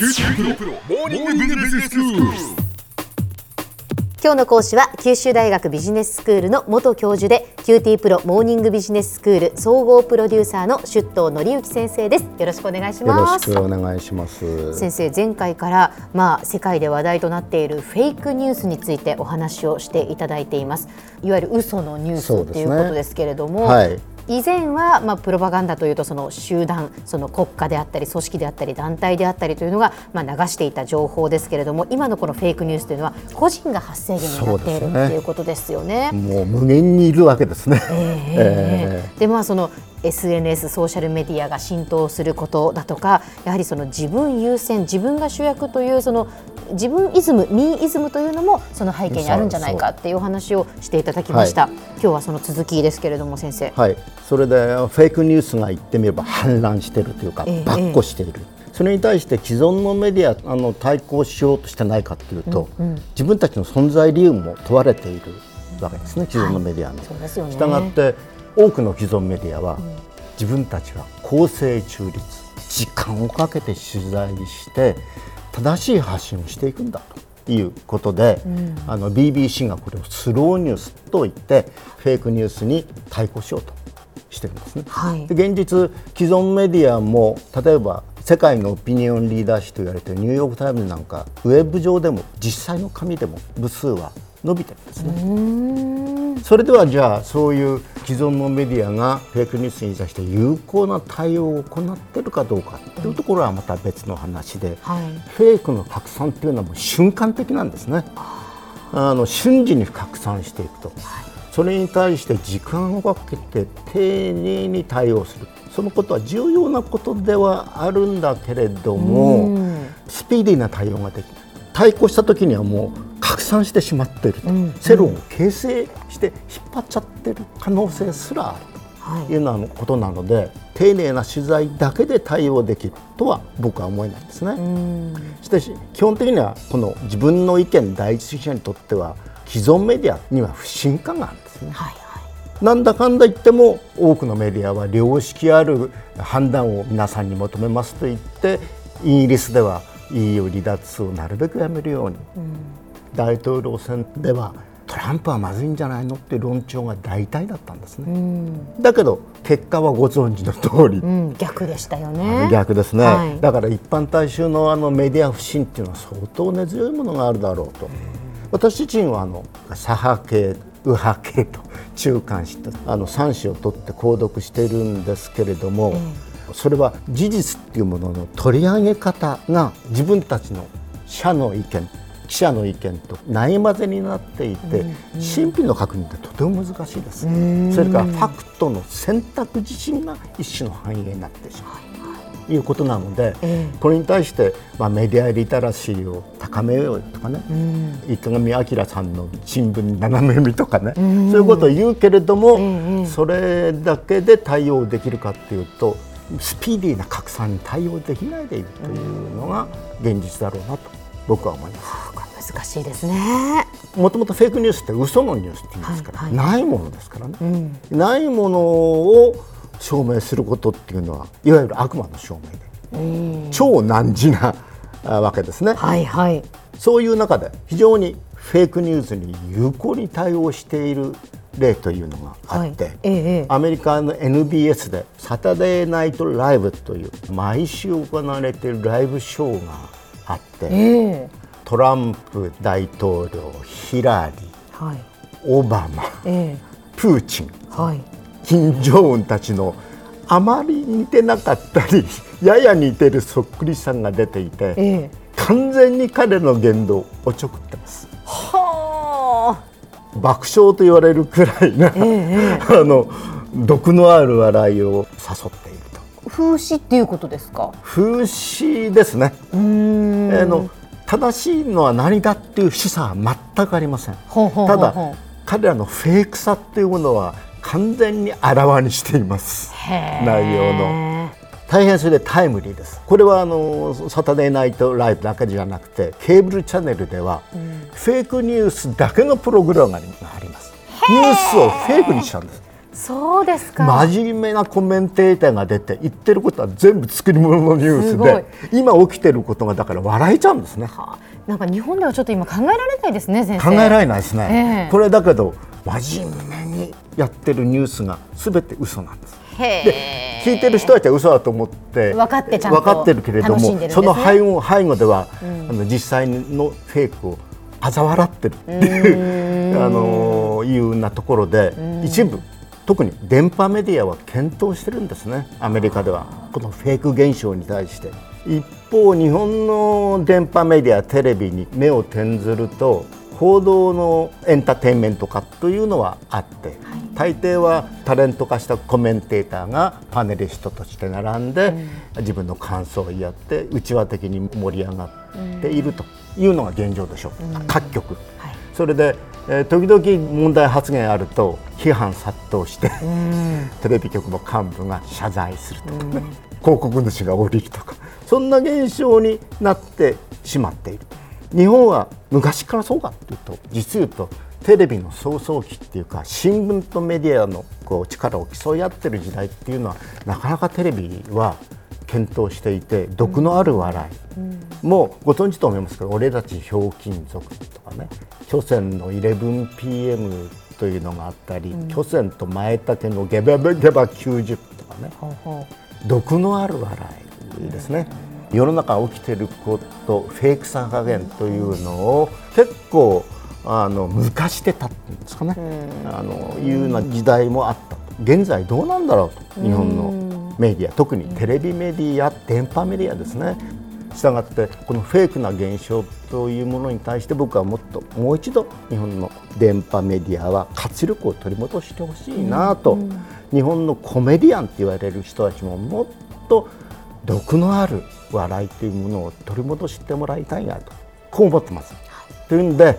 QT プロモーニングビジネススクール。今日の講師は九州大学ビジネススクールの元教授で QT プロモーニングビジネススクール総合プロデューサーの出頭則行先生です。よろしくお願いしよろますしくお願いします。先生前回からまあ世界で話題となっているフェイクニュースについてお話をしていただいています。いわゆる嘘のニュースそうですねっていうことですけれども、はい以前はまあプロパガンダというとその集団その国家であったり組織であったり団体であったりというのがまあ流していた情報ですけれども今のこのフェイクニュースというのは個人が発生源になっているそうですねっていうことですよね。もう無限にいるわけですね。ええでまあその SNS ソーシャルメディアが浸透することだとかやはりその自分優先自分が主役というその自分イズムミーイズムというのもその背景にあるんじゃないかっていうお話をしていただきました、今日はその続きですけれども先生、はい。それでフェイクニュースが言ってみれば氾濫しているというか、ええばっこしている。それに対して既存のメディアあの対抗しようとしてないかというと、自分たちの存在理由も問われているわけですね。既存のメディアの。そうですよねしたがって多くの既存メディアは、自分たちは公正中立時間をかけて取材して正しい発信をしていくんだということで、あの BBC がこれをスローニュースと言ってフェイクニュースに対抗しようとしてるんですね。はいで現実既存メディアも例えば世界のオピニオンリーダー誌と言われているニューヨーク・タイムズなんかウェブ上でも実際の紙でも部数は伸びてるんですね。それではじゃあそういう既存のメディアがフェイクニュースに対して有効な対応を行っているかどうかというところはまた別の話で、はい。フェイクの拡散っていうのはもう瞬間的なんですね。あの瞬時に拡散していくと、それに対して時間をかけて丁寧に対応する。そのことは重要なことではあるんだけれどもスピーディーな対応ができない。対抗した時にはもう拡散してしまっていると、世論を形成して引っ張っちゃってる可能性すらあるはいとい。うようなことなので丁寧な取材だけで対応できるとは僕は思えないんですね。しかし基本的にはこの自分の意見第一主義者にとっては既存メディアには不信感があるんですね。はいはい。なんだかんだ言っても多くのメディアは良識ある判断を皆さんに求めますと言ってイギリスでは EU 離脱をなるべくやめるように、大統領選ではトランプはまずいんじゃないのっていう論調が大体だったんですね。だけど結果はご存知の通り、うん、逆でしたよね。逆ですね、はい。だから一般大衆のあのメディア不信っていうのは相当根強いものがあるだろうと、私自身はあの左派系右派系と中間子とあの3子を取って購読しているんですけれども、それは事実っていうものの取り上げ方が自分たちの社の意見記者の意見とないまぜになっていて、真否の確認ってとても難しいです。それからファクトの選択自身が一種の反映になってしまう。ということなので、これに対して、まあ、メディアリテラシーを高めようとかね、池上彰さんの新聞斜め読みとかね、そういうことを言うけれども、それだけで対応できるかっていうとスピーディーな拡散に対応できないでいるというのが現実だろうなと僕は思います。難しいですね。もともとフェイクニュースって嘘のニュースって言いますから、はいはい。ないものですからね、ないものを証明することっていうのはいわゆる悪魔の証明で、超難事なあわけですね、はいはい。そういう中で非常にフェイクニュースに有効に対応している例というのがあって、はい。ええアメリカの NBS でサタデーナイトライブという毎週行われているライブショーがあって、ええ。トランプ大統領ヒラリーはい。オバマ、えプーチン、えはい。金正恩たちのあまり似てなかったり、やや似てるそっくりさんが出ていて、ええ。完全に彼の言動をおちょくってます。はあ。爆笑と言われるくらいな、あの毒のある笑いを誘っていると。風刺っていうことですか？風刺ですね。あの正しいのは何だっていう示唆は全くありません。ただ彼らのフェイクさっていうものは完全にあらわにしています。内容の。大変それでタイムリーです。これはあのサタデーナイトライブだけじゃなくてケーブルチャンネルでは、フェイクニュースだけのプログラムがあります。ニュースをフェイクにしちゃうんですそうですか。真面目なコメンテーターが出て言ってることは全部作り物のニュースで今起きてることがだから笑えちゃうんですね。はあ。なんか日本ではちょっと今考えられないですね考えられないですね、ええ。これだけど真面目にやってるニュースが全て嘘なんです。へでえ聞いてる人たちは嘘だと思って分かって分かってるけれども、ね。その背後背後では、あの実際のフェイクを嘲笑ってるっていうあのいうなところで一部特に電波メディアは検討してるんですねアメリカでは。このフェイク現象に対して。一方日本の電波メディアテレビに目を転ずると報道のエンターテインメント化というのはあって、大抵はタレント化したコメンテーターがパネリストとして並んで、自分の感想を言い合って内輪的に盛り上がっているというのが現状でしょう、各局、はい。それで、えー時々問題発言あると批判殺到して、テレビ局の幹部が謝罪するとかね、広告主が降りるとか。そんな現象になってしまっている。日本は昔からそうかというと実言うとテレビの創創期っていうか新聞とメディアのこう力を競い合ってる時代っていうのはなかなかテレビは検討していて毒のある笑い、もうご存知と思いますけど俺たちひょうきん族とかね巨泉の 11PM というのがあったり、巨泉と前竹のゲバゲバ90とかねほうほ毒のある笑いですね、世の中起きてることフェイクさ加減というのを結構あの無化してたっていうんですかね、あのいうような時代もあったと。現在どうなんだろうと日本のメディア。特にテレビメディア電波メディアですねしたがってこのフェイクな現象というものに対して僕はもっともう一度日本の電波メディアは活力を取り戻してほしいなと、日本のコメディアンって言われる人たちももっと毒のある笑いというものを取り戻してもらいたいなとこう思ってます。というんで、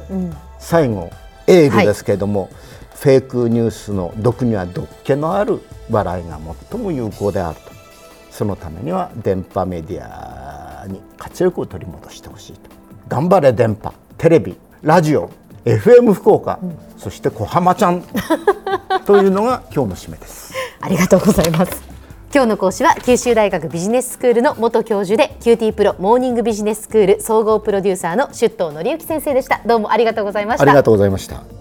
最後エールですけれども、フェイクニュースの毒には毒気のある笑いが最も有効であると。そのためには電波メディアに活力を取り戻してほしいと。頑張れ電波テレビラジオ FM 福岡、そして小浜ちゃん。というのが今日の締めです。ありがとうございます。今日の講師は九州大学ビジネススクールの元教授で QT プロモーニングビジネススクール総合プロデューサーの出頭則之先生でした。どうもありがとうございました。ありがとうございました。